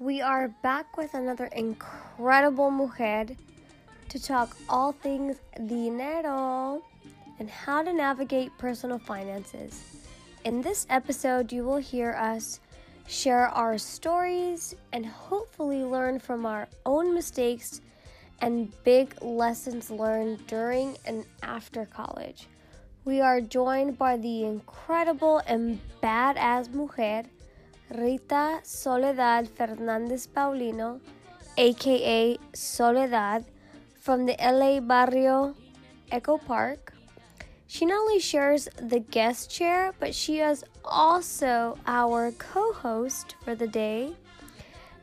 We are back with another incredible mujer to talk all things dinero and how to navigate personal finances. In this episode, you will hear us share our stories and hopefully learn from our own mistakes and big lessons learned during and after college. We are joined by the incredible and badass mujer Rita Soledad Fernandez Paulino, aka Soledad, from the LA Barrio Echo Park. She not only shares the guest chair, but she is also our co host for the day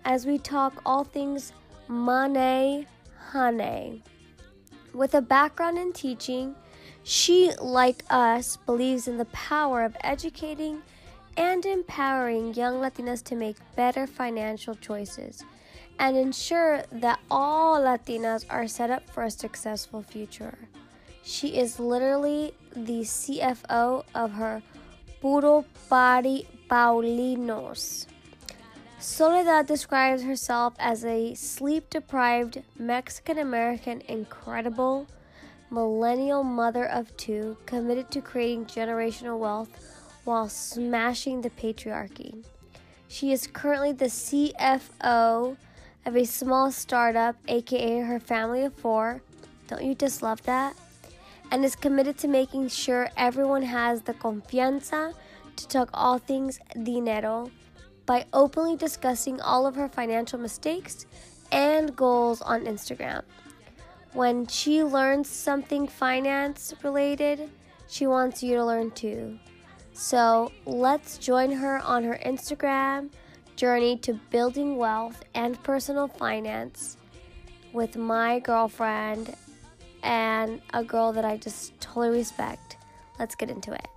as we talk all things money, honey. With a background in teaching, she, like us, believes in the power of educating and empowering young Latinas to make better financial choices and ensure that all Latinas are set up for a successful future. She is literally the CFO of her Puro Party Paulinos. Soledad describes herself as a sleep deprived Mexican American incredible millennial mother of two committed to creating generational wealth while smashing the patriarchy. She is currently the CFO of a small startup, aka her family of four. Don't you just love that? And is committed to making sure everyone has the confianza to talk all things dinero by openly discussing all of her financial mistakes and goals on Instagram. When she learns something finance related, she wants you to learn too. So let's join her on her Instagram journey to building wealth and personal finance with my girlfriend and a girl that I just totally respect. Let's get into it.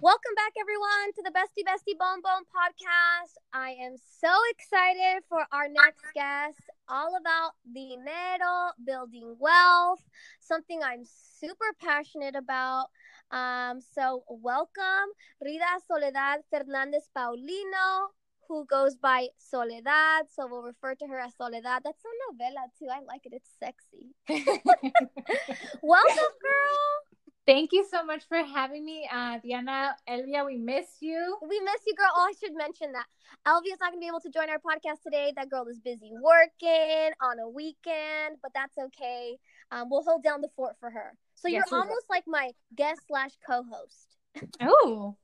Welcome back, everyone, to the Bestie Bestie Bone Bone podcast. I am so excited for our next guest, all about dinero, building wealth, something I'm super passionate about. Um, so, welcome, Rita Soledad Fernandez Paulino, who goes by Soledad. So, we'll refer to her as Soledad. That's a novela, too. I like it, it's sexy. welcome, girl. Thank you so much for having me, uh, Diana. Elvia, we miss you. We miss you, girl. Oh, I should mention that. Elvia's not going to be able to join our podcast today. That girl is busy working on a weekend, but that's okay. Um, we'll hold down the fort for her. So yes, you're almost will. like my guest slash co-host. Oh.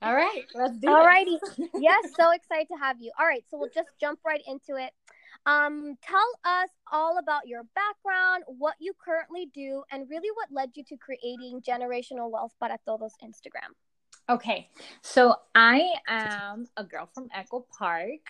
All right, let's do All righty. yes, so excited to have you. All right, so we'll just jump right into it. Um, tell us all about your background, what you currently do, and really what led you to creating Generational Wealth para Todos Instagram. Okay, so I am a girl from Echo Park.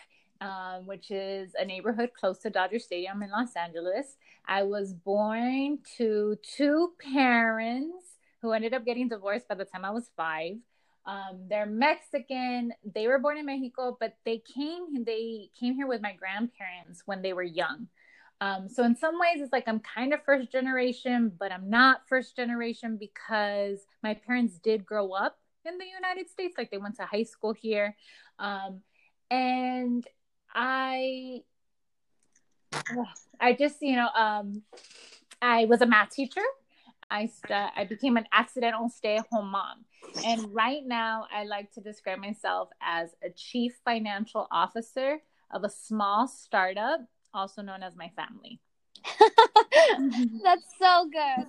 Um, which is a neighborhood close to Dodger Stadium in Los Angeles. I was born to two parents who ended up getting divorced by the time I was five. Um, they're Mexican. They were born in Mexico, but they came they came here with my grandparents when they were young. Um, so in some ways, it's like I'm kind of first generation, but I'm not first generation because my parents did grow up in the United States. Like they went to high school here, um, and I, I just you know, um, I was a math teacher. I st- I became an accidental stay at home mom. And right now, I like to describe myself as a chief financial officer of a small startup, also known as my family. That's so good.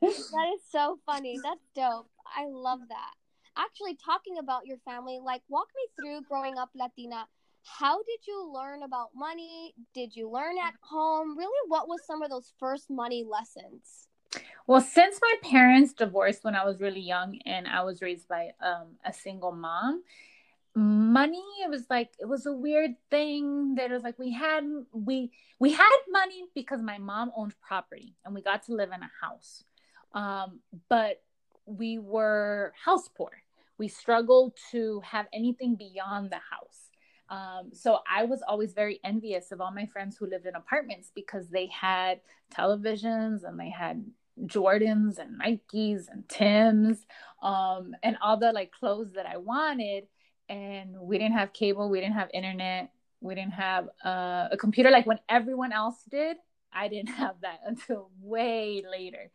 that is so funny. That's dope. I love that. Actually, talking about your family, like, walk me through growing up Latina. How did you learn about money? Did you learn at home? Really, what was some of those first money lessons? Well, since my parents divorced when I was really young and I was raised by um, a single mom, money it was like it was a weird thing that it was like we had we we had money because my mom owned property and we got to live in a house. Um, but we were house poor. We struggled to have anything beyond the house. Um, so I was always very envious of all my friends who lived in apartments because they had televisions and they had Jordans and Nikes and Tim's um, and all the like clothes that I wanted. And we didn't have cable, we didn't have internet, we didn't have uh, a computer like when everyone else did. I didn't have that until way later.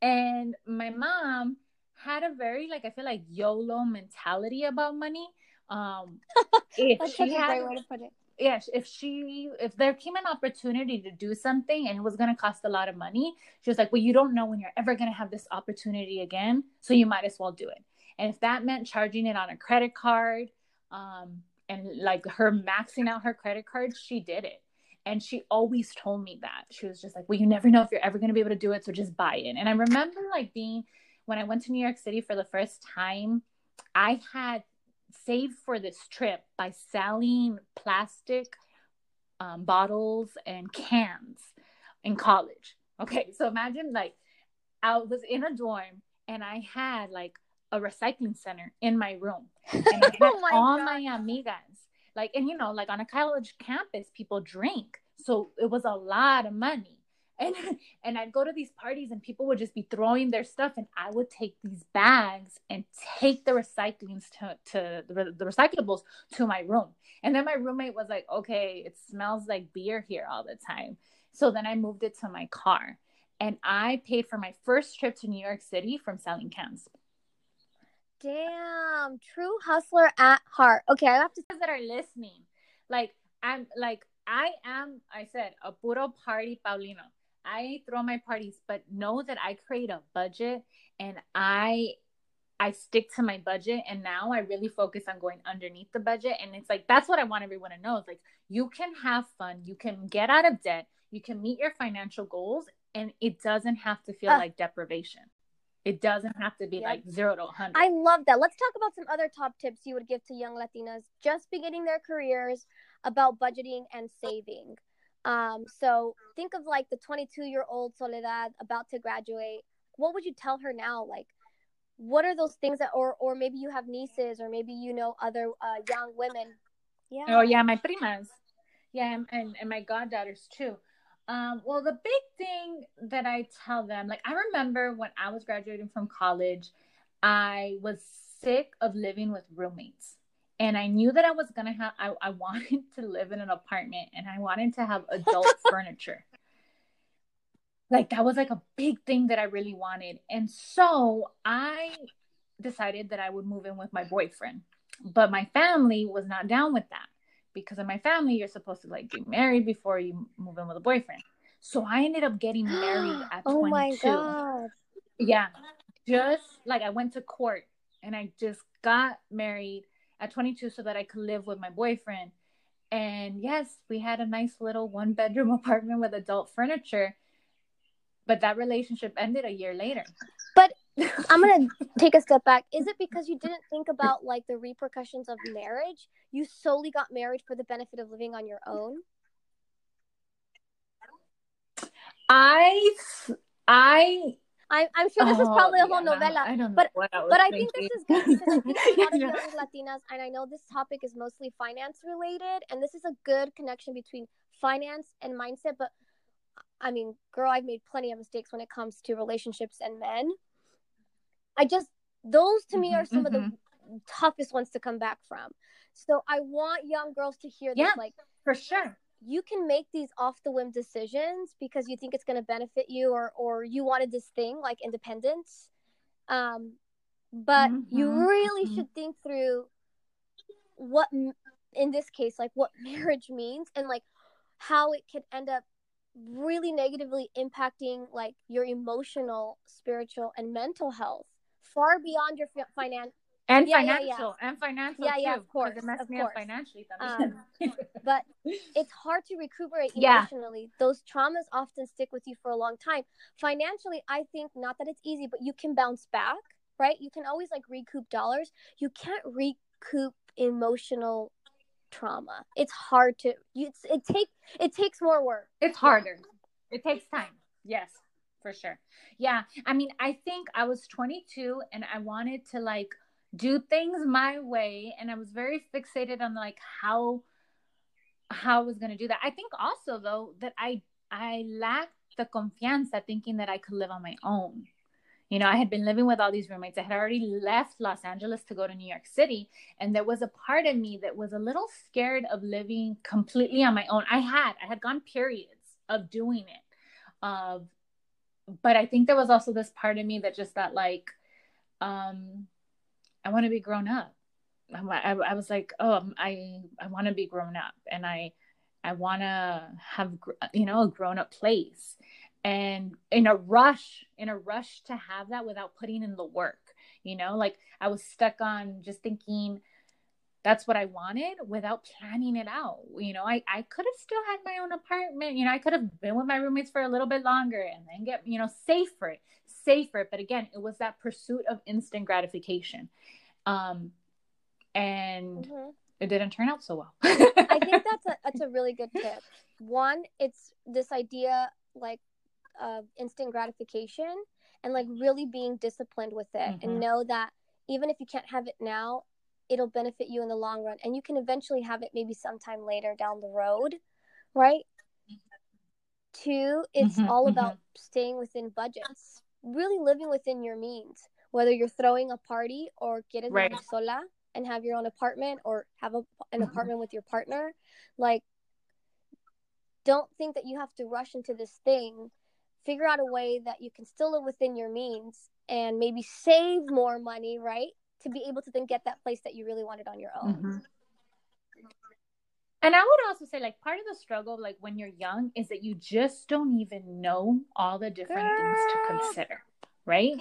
And my mom had a very like I feel like YOLO mentality about money. Um, if That's she had, a great way to put it yeah, if she if there came an opportunity to do something and it was going to cost a lot of money, she was like, "Well, you don't know when you're ever going to have this opportunity again, so you might as well do it." And if that meant charging it on a credit card, um, and like her maxing out her credit card, she did it. And she always told me that she was just like, "Well, you never know if you're ever going to be able to do it, so just buy it." And I remember like being when I went to New York City for the first time, I had saved for this trip by selling plastic um, bottles and cans in college. Okay, so imagine like I was in a dorm and I had like a recycling center in my room, and I had oh my all God. my amigas. Like, and you know, like on a college campus, people drink, so it was a lot of money and and I'd go to these parties and people would just be throwing their stuff and I would take these bags and take the recyclings to, to the, the recyclables to my room. And then my roommate was like, "Okay, it smells like beer here all the time." So then I moved it to my car and I paid for my first trip to New York City from selling cans. Damn, true hustler at heart. Okay, I have to say that are listening. Like I'm like I am I said a puro party Paulino I throw my parties, but know that I create a budget and I I stick to my budget and now I really focus on going underneath the budget and it's like that's what I want everyone to know. It's like you can have fun, you can get out of debt, you can meet your financial goals and it doesn't have to feel uh, like deprivation. It doesn't have to be like 0 to 100. I love that. Let's talk about some other top tips you would give to young Latinas just beginning their careers about budgeting and saving. Um, so think of like the 22 year old Soledad about to graduate. What would you tell her now? Like, what are those things that, or or maybe you have nieces, or maybe you know other uh, young women. Yeah. Oh yeah, my primas. Yeah, and, and, my goddaughters too. Um, well, the big thing that I tell them, like I remember when I was graduating from college, I was sick of living with roommates and I knew that I was gonna have I, I wanted to live in an apartment and I wanted to have adult furniture. Like that was like a big thing that I really wanted. And so I decided that I would move in with my boyfriend. But my family was not down with that because in my family you're supposed to like get married before you move in with a boyfriend. So I ended up getting married at oh 22. my god. Yeah. Just like I went to court and I just got married at 22 so that I could live with my boyfriend. And yes, we had a nice little one bedroom apartment with adult furniture. But that relationship ended a year later. But I'm going to take a step back. Is it because you didn't think about like the repercussions of marriage? You solely got married for the benefit of living on your own? I I I'm, I'm sure this oh, is probably a whole yeah, novella. I don't but I but I think this is good because I think a lot of young Latinas, and I know this topic is mostly finance related, and this is a good connection between finance and mindset. But I mean, girl, I've made plenty of mistakes when it comes to relationships and men. I just those to me are some mm-hmm. of the mm-hmm. toughest ones to come back from. So I want young girls to hear this, like for sure you can make these off the whim decisions because you think it's going to benefit you or or you wanted this thing like independence um but mm-hmm. you really mm-hmm. should think through what in this case like what marriage means and like how it could end up really negatively impacting like your emotional spiritual and mental health far beyond your finance and yeah, financial yeah, yeah. and financial yeah too, yeah of course it messed of me course. up financially um, but it's hard to recuperate emotionally. Those traumas often stick with you for a long time. Financially i think not that it's easy but you can bounce back right? You can always like recoup dollars. You can't recoup emotional trauma. It's hard to you it take it takes more work. It's harder. It takes time. Yes for sure. Yeah. I mean i think i was 22 and i wanted to like do things my way and i was very fixated on like how how i was going to do that i think also though that i i lacked the confianza thinking that I could live on my own. You know, I had been living with all these roommates. I had already left Los Angeles to go to New York City. And there was a part of me that was a little scared of living completely on my own. I had, I had gone periods of doing it. Of, but I think there was also this part of me that just thought like, um, I want to be grown up. I, I, was like, oh, I, I want to be grown up and I, I want to have, you know, a grown up place. And in a rush in a rush to have that without putting in the work you know like i was stuck on just thinking that's what i wanted without planning it out. You know i, I could have still had my own apartment you know i could have been with my roommates for a little bit longer and then get you know safer safer. But again it was that pursuit of instant gratification um and mm-hmm. it didn't turn out so well i think that's a that's a really good tip one it's this idea like of instant gratification and like really being disciplined with it mm-hmm. and know that even if you can't have it now it'll benefit you in the long run and you can eventually have it maybe sometime later down the road right two it's mm-hmm, all mm-hmm. about staying within budgets really living within your means whether you're throwing a party or quieres right. sola and have your own apartment or have a, an mm-hmm. apartment with your partner like don't think that you have to rush into this thing figure out a way that you can still live within your means and maybe save more money, right? To be able to then get that place that you really wanted on your own. Mm-hmm. And I would also say, like, part of the struggle, like when you're young, is that you just don't even know all the different Girl. things to consider, right?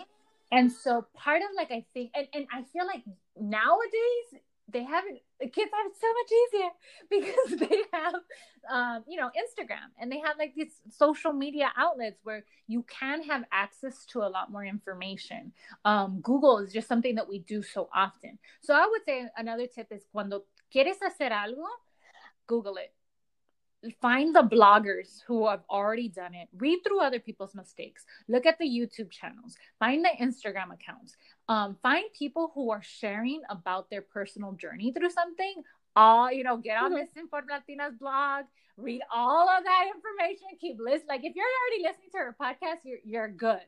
And so part of like I think and, and I feel like nowadays they haven't the kids have it so much easier because they have um, you know instagram and they have like these social media outlets where you can have access to a lot more information. Um, google is just something that we do so often. So i would say another tip is cuando quieres hacer algo google it find the bloggers who have already done it. Read through other people's mistakes. Look at the youtube channels. Find the instagram accounts. Um, find people who are sharing about their personal journey through something. All you know get on mm-hmm. miss Inform latina's blog. Read all of that information. Keep listening like if you're already listening to her podcast you're, you're good.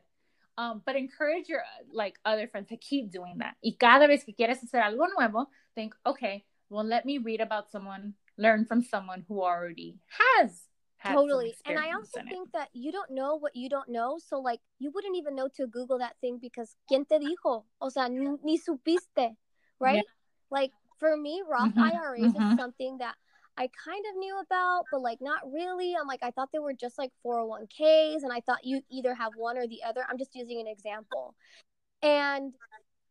Um, but encourage your like other friends to keep doing that. Y cada vez que quieres hacer algo nuevo think okay well let me read about someone learn from someone who already has totally and i also think it. that you don't know what you don't know so like you wouldn't even know to google that thing because quien te dijo o sea ni, ni supiste right yeah. like for me roth mm-hmm. iras mm-hmm. is something that i kind of knew about but like not really i'm like i thought they were just like 401ks and i thought you either have one or the other i'm just using an example and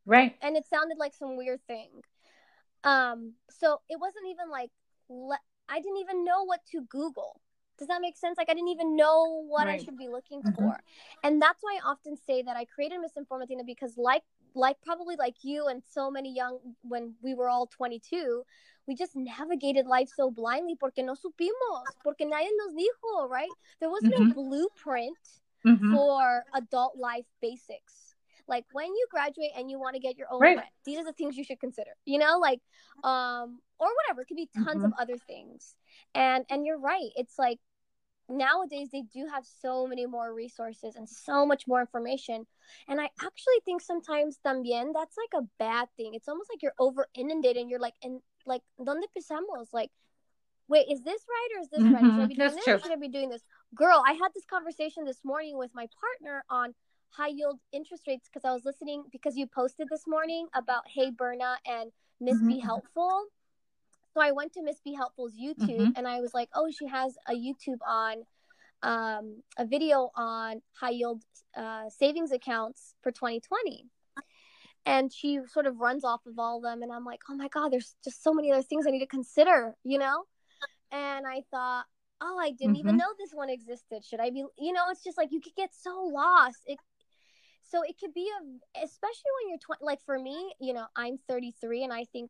right and it sounded like some weird thing um so it wasn't even like le- I didn't even know what to Google. Does that make sense? Like I didn't even know what right. I should be looking mm-hmm. for. And that's why I often say that I created Miss Informatina because like like probably like you and so many young when we were all 22, we just navigated life so blindly porque no supimos, porque nadie nos dijo, right? There was mm-hmm. no blueprint mm-hmm. for adult life basics like when you graduate and you want to get your own right. rent these are the things you should consider you know like um or whatever it could be tons mm-hmm. of other things. And and you're right it's like nowadays they do have so many more resources and so much more information. And i actually think sometimes también that's like a bad thing. It's almost like you're over inundated and you're like and like donde pisamos like wait is this right or is this mm-hmm. right? Should i be doing this? should i be doing this? Girl i had this conversation this morning with my partner on high yield interest rates because I was listening because you posted this morning about Hey Berna and Miss mm-hmm. Be Helpful. So I went to Miss Be Helpful's YouTube mm-hmm. and I was like, oh, she has a YouTube on um, a video on high yield uh, savings accounts for 2020. And she sort of runs off of all of them. And I'm like, oh my God, there's just so many other things I need to consider, you know? And I thought, oh, I didn't mm-hmm. even know this one existed. Should I be, you know, it's just like you could get so lost. It so it could be a especially when you're 20 like for me you know i'm 33 and i think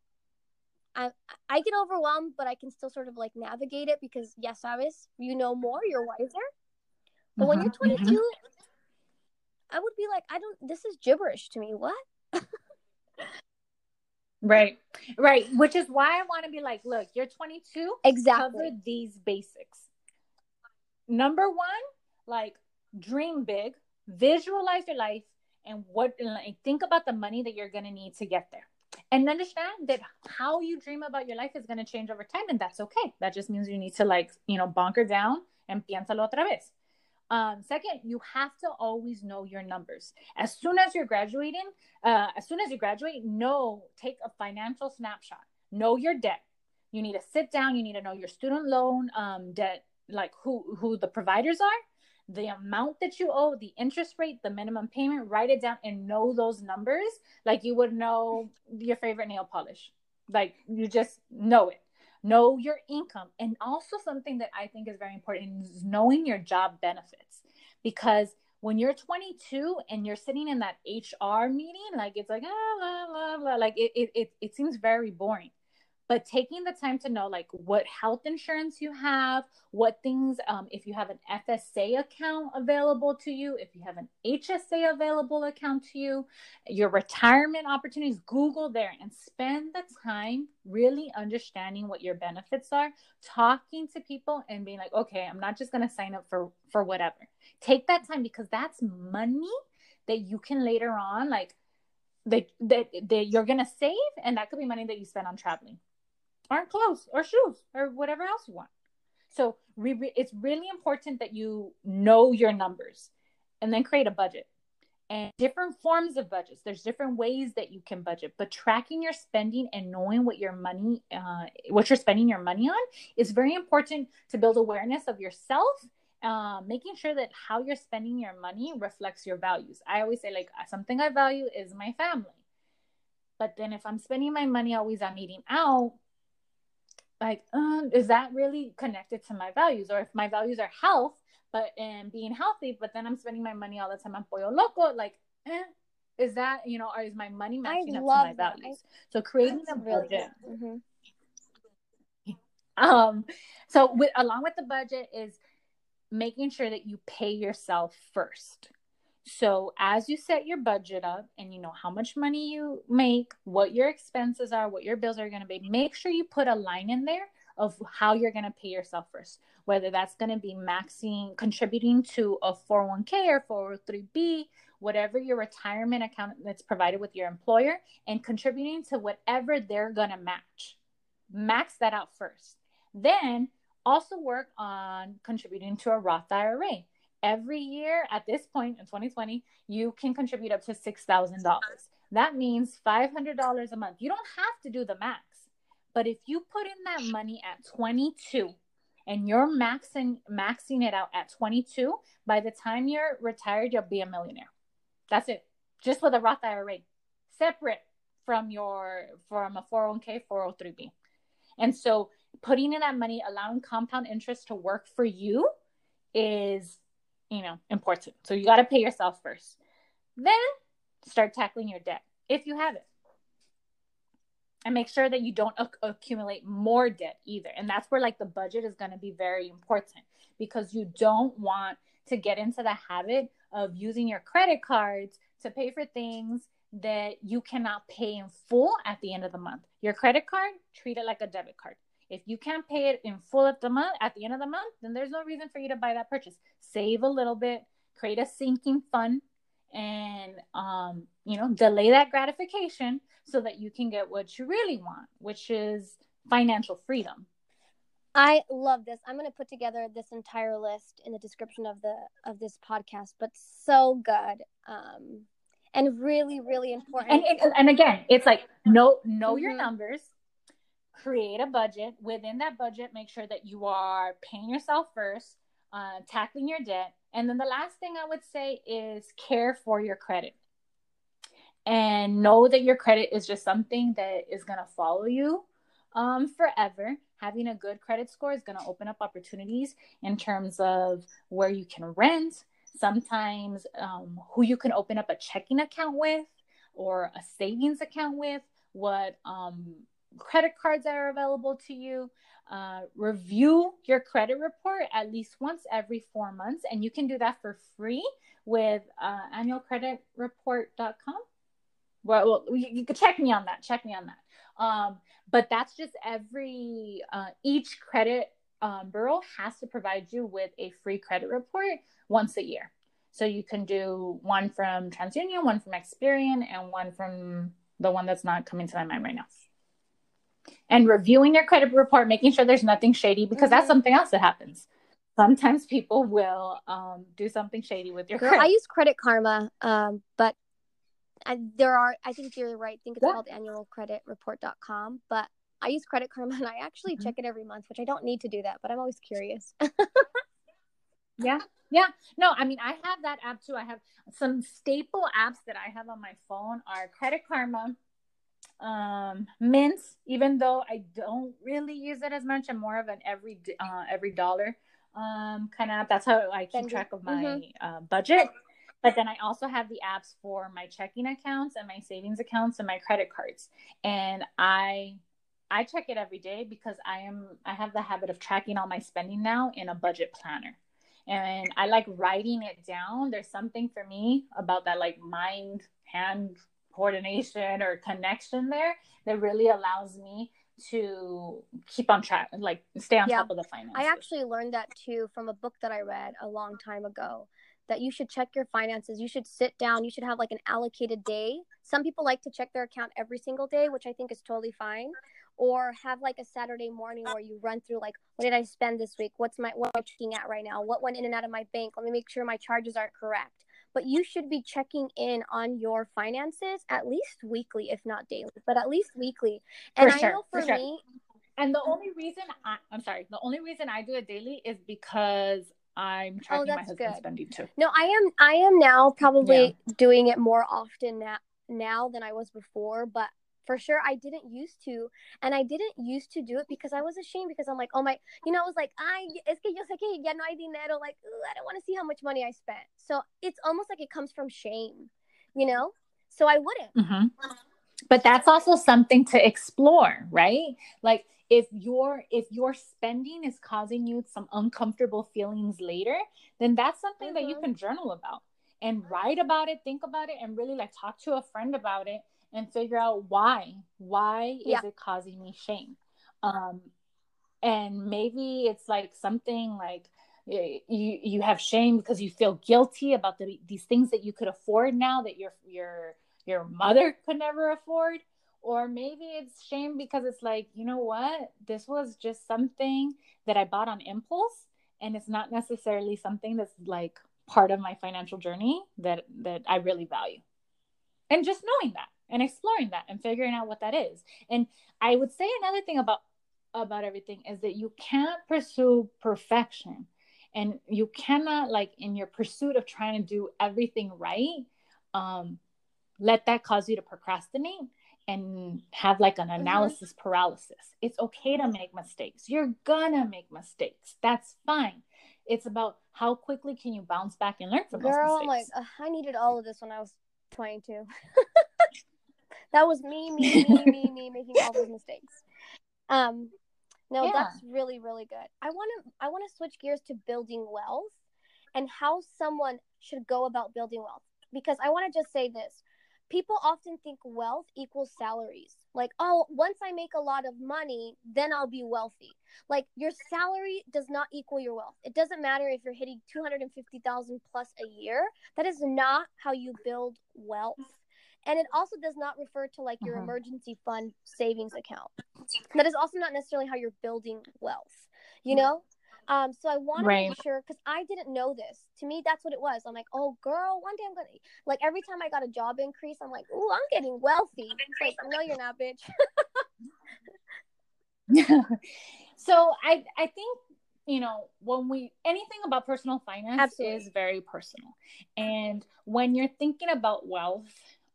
i i get overwhelmed but i can still sort of like navigate it because yes sabes you know more you're wiser. But when you're mm-hmm, 22 mm-hmm. i would be like i don't this is gibberish to me. What? Right right which is why i want to be like look you're 22 exactly. cover these basics. Number one like dream big, visualize your life, and what like, think about the money that you're gonna need to get there. And understand that how you dream about your life is gonna change over time, and that's okay. That just means you need to like, you know, bunker down and piénsalo otra vez. Um, second, you have to always know your numbers. As soon as you're graduating, uh, as soon as you graduate, know, take a financial snapshot. Know your debt. You need to sit down. You need to know your student loan um, debt, like who who the providers are, the amount that you owe, the interest rate, the minimum payment. Write it down and know those numbers like you would know your favorite nail polish. Like you just know it know your income and also something that i think is very important is knowing your job benefits because when you're 22 and you're sitting in that hr meeting like it's like ah, blah, blah, blah, like it, it, it, it seems very boring but taking the time to know like what health insurance you have what things um, if you have an fsa account available to you if you have an hsa available account to you your retirement opportunities google there and spend the time really understanding what your benefits are talking to people and being like okay i'm not just going to sign up for for whatever. Take that time because that's money that you can later on like that, that, that you're to save and that could be money that you spend on traveling or clothes or shoes or whatever else you want. So re- it's really important that you know your numbers and then create a budget. And different forms of budgets. There's different ways that you can budget, but tracking your spending and knowing what your money, uh, what you're spending your money on, is very important to build awareness of yourself. Uh, making sure that how you're spending your money reflects your values. I always say like something I value is my family, but then if I'm spending my money always on eating out, like um, is that really connected to my values or if my values are health but and being healthy but then i'm spending my money all the time on pollo loco like eh, is that you know or is my money matching I up to my that. values I, so creating a budget mm-hmm. um so with along with the budget is making sure that you pay yourself first so as you set your budget up and you know how much money you make, what your expenses are, what your bills are going to be, make sure you put a line in there of how you're going to pay yourself first. Whether that's going to be maxing, contributing to a 401k or 403b, whatever your retirement account that's provided with your employer, and contributing to whatever they're going to match. Max that out first. Then also work on contributing to a Roth IRA every year at this point in 2020, you can contribute up to $6,000. That means $500 a month. You don't have to do the max, but if you put in that money at 22 and you're maxing maxing it out at 22, by the time you're retired, you'll be a millionaire. That's it. Just with a Roth IRA, separate from your from a 401k, 403b. And so putting in that money, allowing compound interest to work for you is you know, important. So you got to pay yourself first. Then start tackling your debt if you have it. And make sure that you don't ac- accumulate more debt either. And that's where like the budget is going to be very important because you don't want to get into the habit of using your credit cards to pay for things that you cannot pay in full at the end of the month. Your credit card, treat it like a debit card. If you can't pay it in full at the month at the end of the month, then there's no reason for you to buy that purchase. Save a little bit, create a sinking fund, and um, you know, delay that gratification so that you can get what you really want, which is financial freedom. I love this. I'm going to put together this entire list in the description of the of this podcast, but so good. Um and really really important. And and, and again, it's like know know mm-hmm. your numbers create a budget. Within that budget, make sure that you are paying yourself first, uh, tackling your debt. And then the last thing I would say is care for your credit. And know that your credit is just something that is going to follow you um, forever. Having a good credit score is going to open up opportunities in terms of where you can rent, sometimes um, who you can open up a checking account with or a savings account with, what um, credit cards that are available to you. Uh, review your credit report at least once every four months, and you can do that for free with uh, annualcreditreport.com. Well, well you, can check me on that. Check me on that. Um, but that's just every uh, each credit um, bureau has to provide you with a free credit report once a year. So you can do one from TransUnion, one from Experian, and one from the one that's not coming to my mind right now. And reviewing your credit report, making sure there's nothing shady, because mm-hmm. that's something else that happens. Sometimes people will um, do something shady with your Girl, credit. I use Credit Karma, um, but I, there are, I think you're right. I think it's yeah. called annualcreditreport.com, but I use Credit Karma and I actually mm-hmm. check it every month, which I don't need to do that, but I'm always curious. yeah. Yeah. No, I mean, I have that app too. I have some staple apps that I have on my phone are Credit Karma, um, Mint, even though I don't really use it as much. I'm more of an every, uh, EveryDollar um, kind of That's how I keep track of my mm-hmm. uh, budget. But then I also have the apps for my checking accounts and my savings accounts and my credit cards. And I I check it every day because I am I have the habit of tracking all my spending now in a budget planner. And I like writing it down. There's something for me about that like mind hand coordination or connection there that really allows me to keep on track like stay on yeah. top of the finances. I actually learned that too from a book that I read a long time ago that you should check your finances. You should sit down. You should have like an allocated day. Some people like to check their account every single day, which I think is totally fine. Or have like a Saturday morning where you run through like, what did I spend this week? What's my what am I checking at right now? What went in and out of my bank? Let me make sure my charges aren't correct. But you should be checking in on your finances at least weekly, if not daily, but at least weekly. And for I sure, know for, for sure. me, and the only reason I, I'm sorry, the only reason I do it daily is because I'm oh, tracking oh, my husband's good. spending too. No, I am I am now probably yeah. doing it more often now now than I was before, but for sure I didn't used to and I didn't used to do it because I was ashamed because I'm like, oh my, you know, I was like, I es que yo sé que ya no hay dinero, like I don't want to see how much money I spent. So it's almost like it comes from shame, you know. So I wouldn't. Mm-hmm. But that's also something to explore, right? Like if your if your spending is causing you some uncomfortable feelings later then that's something mm-hmm. that you mm-hmm. can journal about and write about it think about it and really like talk to a friend about it and figure out why why yeah. is it causing me shame? Um and maybe it's like something like you you have shame because you feel guilty about the, these things that you could afford now that your your your mother could never afford. Or maybe it's shame because it's like you know what? This was just something that i bought on impulse and it's not necessarily something that's like part of my financial journey that that i really value. And just knowing that and exploring that and figuring out what that is and i would say another thing about about everything is that you can't pursue perfection and you cannot like in your pursuit of trying to do everything right um let that cause you to procrastinate and have like an mm-hmm. analysis mm-hmm. paralysis. It's okay to make mistakes. You're gonna make mistakes. That's fine. It's about how quickly can you bounce back and learn from Girl, those mistakes. like uh, I needed all of this when I was 22. that was me, me, me, me, me making all those mistakes. Um, no, yeah. that's really, really good. I want to, I want to switch gears to building wealth and how someone should go about building wealth because I want to just say this people often think wealth equals salaries. Like, oh, once I make a lot of money, then I'll be wealthy. Like, your salary does not equal your wealth. It doesn't matter if you're hitting 250,000 plus a year. That is not how you build wealth. And it also does not refer to like your uh-huh. emergency fund savings account. That is also not necessarily how you're building wealth. You know, um, so I want right. to make sure because I didn't know this. To me, that's what it was. I'm like, oh, girl, one day I'm gonna like every time I got a job increase, I'm like, oh, I'm getting wealthy. It's like, no, you're not, bitch. so I I think you know when we anything about personal finance Absolutely. is very personal, and when you're thinking about wealth,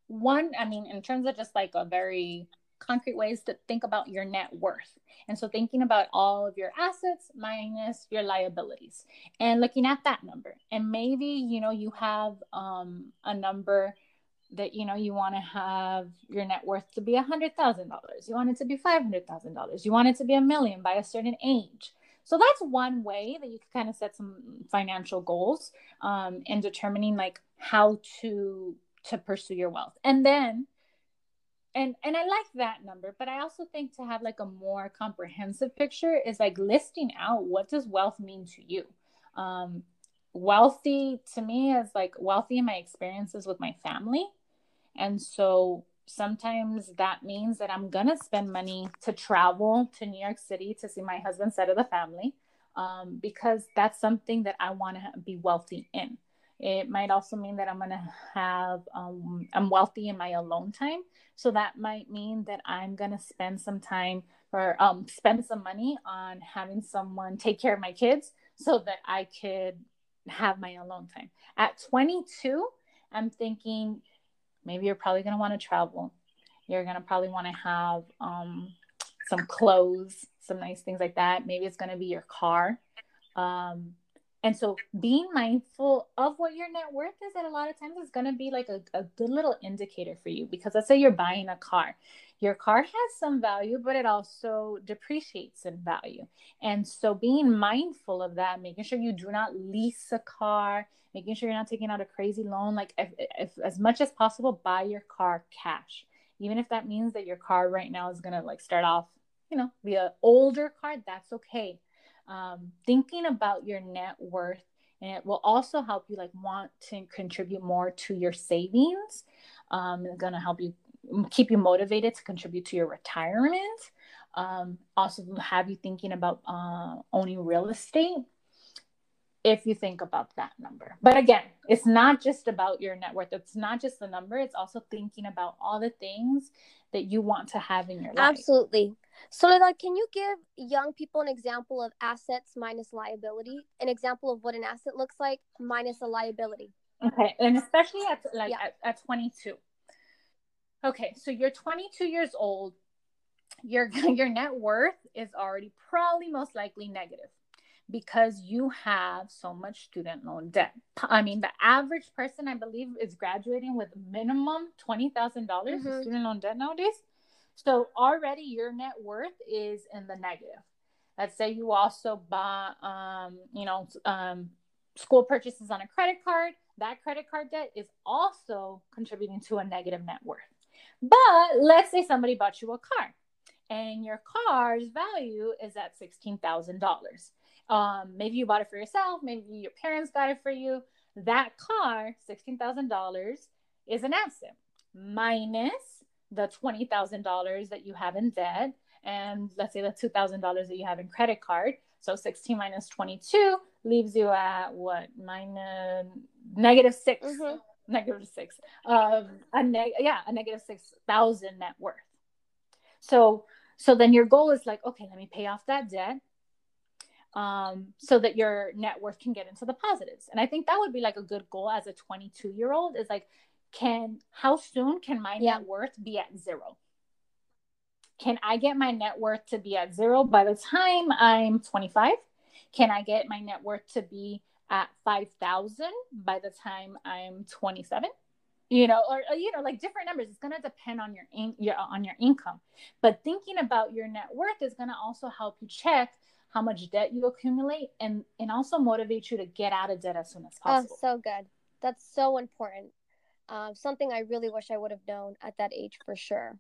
one, I mean, in terms of just like a very concrete ways to think about your net worth. And so thinking about all of your assets minus your liabilities and looking at that number. And maybe, you know, you have um, a number that, you know, you want to have your net worth to be a $100,000. You want it to be $500,000. You want it to be a million by a certain age. So that's one way that you can kind of set some financial goals um, in determining like how to to pursue your wealth. And then and and i like that number but i also think to have like a more comprehensive picture is like listing out what does wealth mean to you um wealthy to me is like wealthy in my experiences with my family. And so sometimes that means that I'm to spend money to travel to New York City to see my husband's side of the family um, because that's something that I want to be wealthy in. It might also mean that I'm going to have, um, I'm wealthy in my alone time. So that might mean that I'm going to spend some time or um, spend some money on having someone take care of my kids so that I could have my alone time. At 22, I'm thinking maybe you're probably going to want to travel. You're going to probably want to have um, some clothes, some nice things like that. Maybe it's going to be your car. Um, and so being mindful of what your net worth is at a lot of times is going to be like a, a good little indicator for you because let's say you're buying a car. Your car has some value, but it also depreciates in value. And so being mindful of that, making sure you do not lease a car, making sure you're not taking out a crazy loan, like if, if as much as possible, buy your car cash. Even if that means that your car right now is going to like start off, you know, be an older car, that's okay um, thinking about your net worth and it will also help you like want to contribute more to your savings um, it's going to help you keep you motivated to contribute to your retirement um, also have you thinking about uh, owning real estate if you think about that number. But again, it's not just about your net worth. It's not just the number. It's also thinking about all the things that you want to have in your life. Absolutely. So, like, can you give young people an example of assets minus liability? An example of what an asset looks like minus a liability. Okay, and especially at like yeah. at, at 22. Okay, so you're 22 years old. Your your net worth is already probably most likely negative because you have so much student loan debt. I mean, the average person, I believe, is graduating with minimum $20,000 mm-hmm. of student loan debt nowadays. So already your net worth is in the negative. Let's say you also buy, um, you know, um, school purchases on a credit card. That credit card debt is also contributing to a negative net worth. But let's say somebody bought you a car and your car's value is at $16,000. Um, maybe you bought it for yourself, maybe your parents got it for you. That car, $16,000, is an asset minus the $20,000 that you have in debt and let's say the $2,000 that you have in credit card. So 16 minus 22 leaves you at what? Minus negative 6. Mm-hmm. Negative 6. Um a neg- yeah, a negative 6,000 net worth. So so then your goal is like, okay, let me pay off that debt um, so that your net worth can get into the positives. And I think that would be like a good goal as a 22 year old is like, can how soon can my yeah. net worth be at zero? Can I get my net worth to be at zero by the time I'm 25? Can I get my net worth to be at 5,000 by the time I'm 27? You know, or, you know, like different numbers. It's going to depend on your, in, your on your income. But thinking about your net worth is going to also help you check how much debt you accumulate and and also motivate you to get out of debt as soon as oh, possible. Oh, so good. That's so important. Uh, something I really wish I would have known at that age for sure.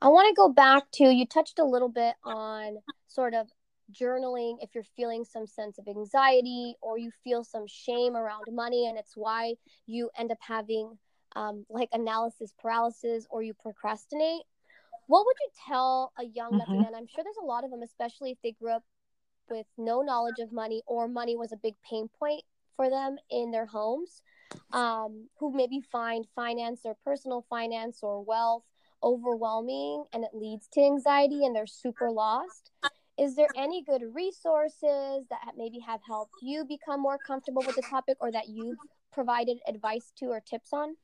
I want to go back to you touched a little bit on sort of journaling if you're feeling some sense of anxiety or you feel some shame around money and it's why you end up having um, like analysis paralysis or you procrastinate. What would you tell a young mm-hmm. Latina? And I'm sure there's a lot of them, especially if they grew up with no knowledge of money or money was a big pain point for them in their homes um, who maybe find finance or personal finance or wealth overwhelming and it leads to anxiety and they're super lost. Is there any good resources that maybe have helped you become more comfortable with the topic or that you've provided advice to or tips on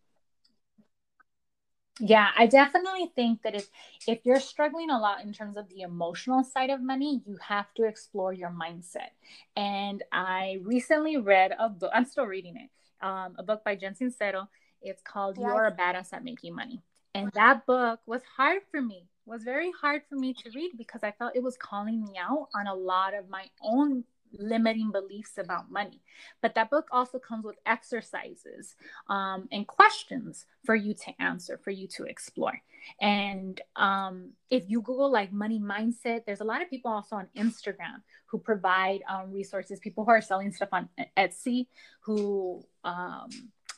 yeah, I definitely think that if if you're struggling a lot in terms of the emotional side of money, you have to explore your mindset. And I recently read a book. I'm still reading it. Um, a book by Jen Sincero. It's called yes. "You're a Badass at Making Money," and that book was hard for me. Was very hard for me to read because I felt it was calling me out on a lot of my own limiting beliefs about money. But that book also comes with exercises um, and questions for you to answer, for you to explore. And um, if you Google like money mindset, there's a lot of people also on Instagram who provide um, resources, people who are selling stuff on Etsy who um,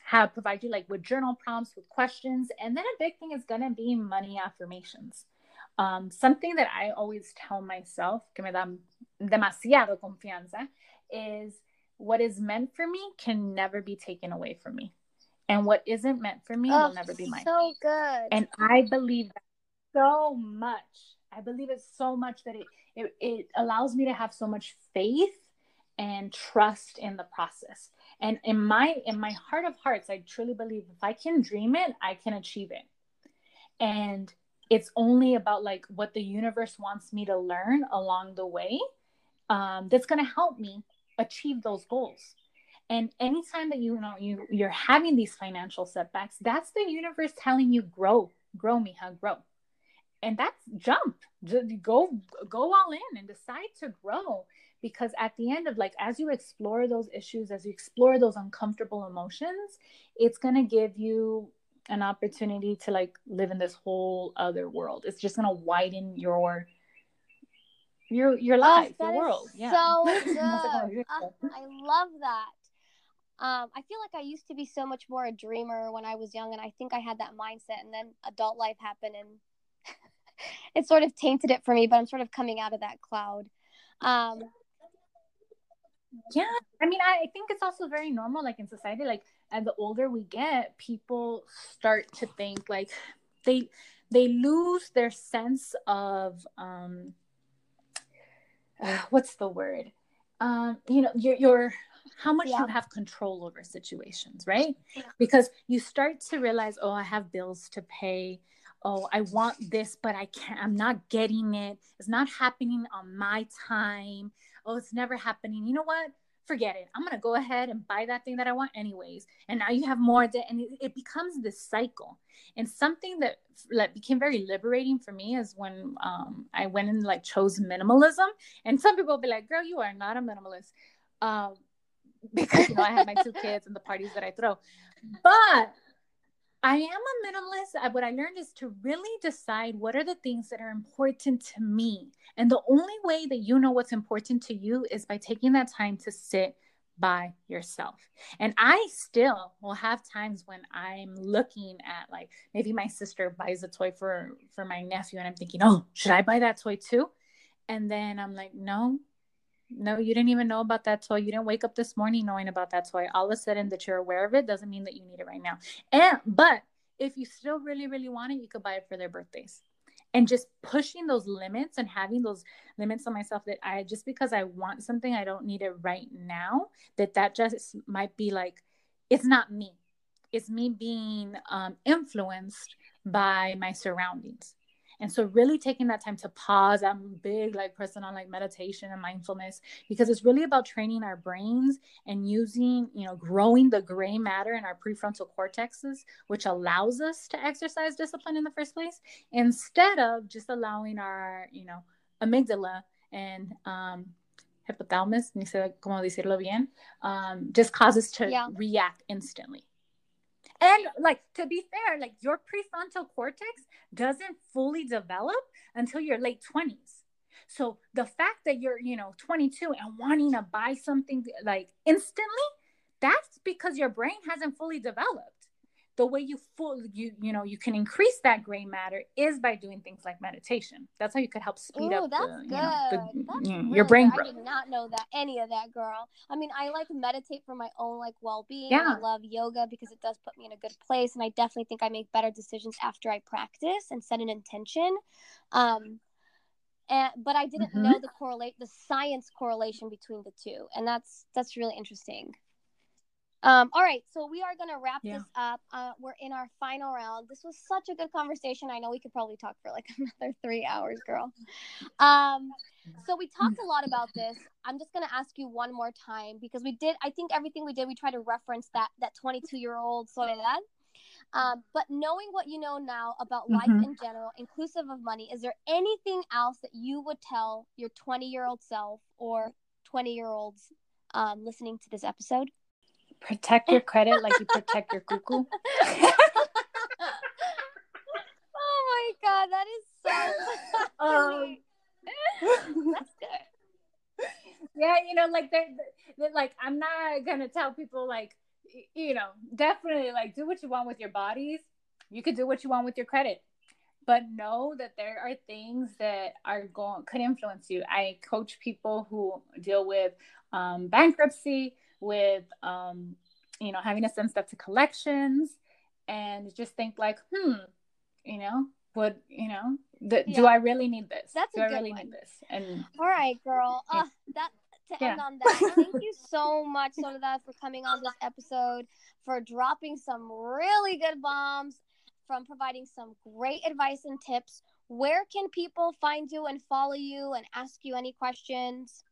have provide you like with journal prompts, with questions. And then a big thing is going to be money affirmations. Um, something that I always tell myself, que me da demasiado confianza, is what is meant for me can never be taken away from me. And what isn't meant for me oh, will never be mine. So good. And I believe that so much. I believe it so much that it, it, it allows me to have so much faith and trust in the process. And in my in my heart of hearts, I truly believe if I can dream it, I can achieve it. And it's only about like what the universe wants me to learn along the way um, that's going to help me achieve those goals. And anytime that you know you you're having these financial setbacks that's the universe telling you grow grow how grow. And that's jump. Go go all in and decide to grow. Because at the end of like as you explore those issues as you explore those uncomfortable emotions it's going to give you an opportunity to like live in this whole other world. It's just gonna widen your your your life, oh, your world. Yeah. So good. uh, I love that. Um, I feel like I used to be so much more a dreamer when I was young, and I think I had that mindset. And then adult life happened, and it sort of tainted it for me. But I'm sort of coming out of that cloud. Um, yeah, I mean, I think it's also very normal, like in society, like and the older we get people start to think like they they lose their sense of um uh, what's the word? Um you know your your how much yeah. you have control over situations right? Yeah. because you start to realize oh i have bills to pay. Oh i want this but i can't i'm not getting it. It's not happening on my time. Oh it's never happening. You know what forget it. I'm gonna go ahead and buy that thing that I want anyways. And now you have more debt, and it, it, becomes this cycle. And something that like became very liberating for me is when um, I went and like chose minimalism. And some people will be like, "Girl, you are not a minimalist," um, because you know I have my two kids and the parties that I throw. But I am a minimalist. What I learned is to really decide what are the things that are important to me. And the only way that you know what's important to you is by taking that time to sit by yourself. And I still will have times when I'm looking at like maybe my sister buys a toy for for my nephew and I'm thinking, "Oh, should I buy that toy too?" And then I'm like, "No, no, you didn't even know about that toy. You didn't wake up this morning knowing about that toy. All of a sudden that you're aware of it doesn't mean that you need it right now. And but if you still really, really want it, you could buy it for their birthdays. And just pushing those limits and having those limits on myself that I just because I want something, I don't need it right now. That that just might be like, it's not me. It's me being um, influenced by my surroundings. And so really taking that time to pause, I'm big like person on like meditation and mindfulness because it's really about training our brains and using, you know, growing the gray matter in our prefrontal cortexes, which allows us to exercise discipline in the first place, instead of just allowing our, you know, amygdala and um hypothalamus, ni sé cómo decirlo bien, um, just causes to yeah. react instantly. And like to be fair, like your prefrontal cortex doesn't fully develop until your late 20s. So the fact that you're, you know, 22 and wanting to buy something like instantly, that's because your brain hasn't fully developed the way you full you you know you can increase that gray matter is by doing things like meditation. That's how you could help speed Ooh, up that's the, good. You know, the, that's really your brain growth. I did not know that any of that, girl. I mean, I like meditate for my own like well being. Yeah. I love yoga because it does put me in a good place, and I definitely think I make better decisions after I practice and set an intention. Um, and but I didn't mm-hmm. know the correlate the science correlation between the two, and that's that's really interesting. Um, all right, so we are going to wrap yeah. this up. Uh, we're in our final round. This was such a good conversation. I know we could probably talk for like another three hours, girl. Um, so we talked a lot about this. I'm just going to ask you one more time because we did. I think everything we did, we tried to reference that that 22 year old Soledad. Um, but knowing what you know now about mm-hmm. life in general, inclusive of money, is there anything else that you would tell your 20 year old self or 20 year olds um, listening to this episode? Protect your credit like you protect your cuckoo. oh my god, that is so um, That's good. Yeah, you know, like they're, they're like I'm not gonna tell people like you know definitely like do what you want with your bodies. You could do what you want with your credit but know that there are things that are going could influence you i coach people who deal with um, bankruptcy with um, you know having to send stuff to collections and just think like hmm you know would you know th- yeah. do i really need this that's do a i really one. need this and all right girl yeah. uh, that to yeah. end on that thank you so much Soledad for coming on this episode for dropping some really good bombs from providing some great advice and tips. Where can people find you and follow you and ask you any questions?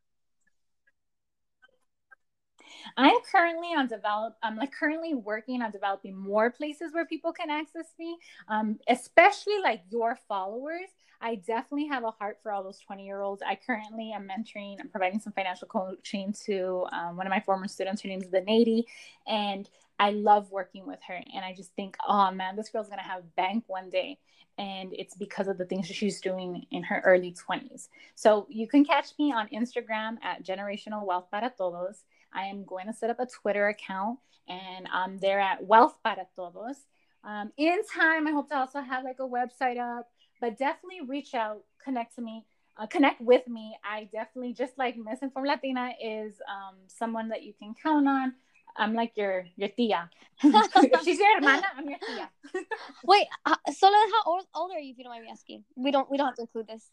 I'm currently on develop. I'm like currently working on developing more places where people can access me, um, especially like your followers. I definitely have a heart for all those 20 year olds. I currently am mentoring I'm providing some financial coaching to um, one of my former students. Her name is the Nady, and I love working with her. And I just think, oh man, this girl's gonna have bank one day. And it's because of the things she's doing in her early 20s. So you can catch me on Instagram at Generational Wealth para Todos. I am going to set up a Twitter account and I'm there at Wealth para Todos. Um, in time, I hope to also have like a website up, but definitely reach out, connect to me. Uh, connect with me. I definitely, just like Misinformed Latina, is um, someone that you can count on. I'm like your your tia. if she's your hermana, I'm your tia. Wait, uh, Soledad, how old, old are you? If you don't mind me asking, we don't we don't have to include this.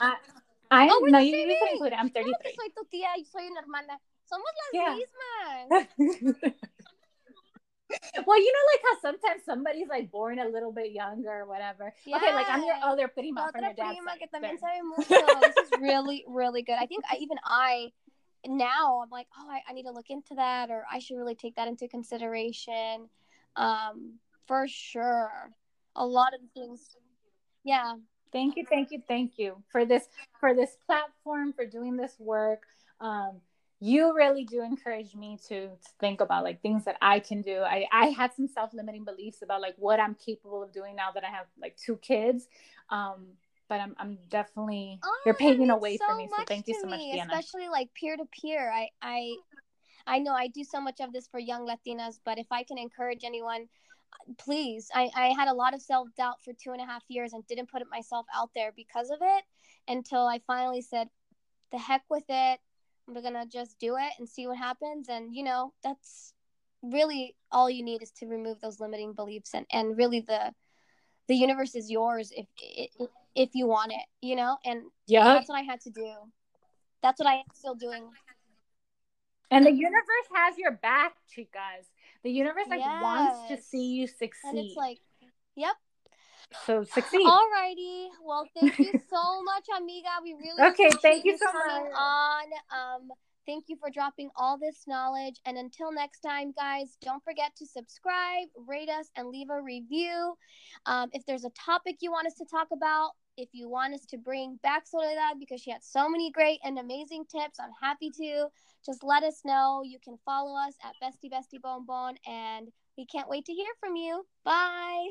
Uh, I oh, no, you, you can include it. I'm 33. No, soy tu tía, yo soy una hermana. Somos las yeah. mismas. well, you know, like how sometimes somebody's like born a little bit younger or whatever. Yeah. Okay, like I'm your other prima from your dad's prima side. que también sabe mucho. this is really, really good. I think I, even I now I'm like, oh, I, I need to look into that, or I should really take that into consideration. Um, for sure, a lot of things. Yeah. Thank you, thank you, thank you for this for this platform for doing this work. Um, you really do encourage me to, to think about like things that I can do. I, I had some self-limiting beliefs about like what I'm capable of doing now that I have like two kids. Um, but I'm I'm definitely oh, you're paving a way so for me. So thank you so much, me, Especially like peer to peer. I I I know I do so much of this for young Latinas, but if I can encourage anyone, please. I, I had a lot of self doubt for two and a half years and didn't put myself out there because of it until I finally said, the heck with it. I'm gonna just do it and see what happens. And you know, that's really all you need is to remove those limiting beliefs and, and really the the universe is yours if if, if you want it, you know? And yeah, that's what I had to do. That's what I am still doing. And the universe has your back, chicas. The universe like yes. wants to see you succeed. And it's like, yep. So succeed. Alrighty. Well, thank you so much, amiga. We really okay. Thank you so much. On um, Thank you for dropping all this knowledge. And until next time, guys, don't forget to subscribe, rate us, and leave a review. Um, if there's a topic you want us to talk about, if you want us to bring back Soledad because she had so many great and amazing tips, I'm happy to. Just let us know. You can follow us at Bestie Bestie Bon Bon, and we can't wait to hear from you. Bye.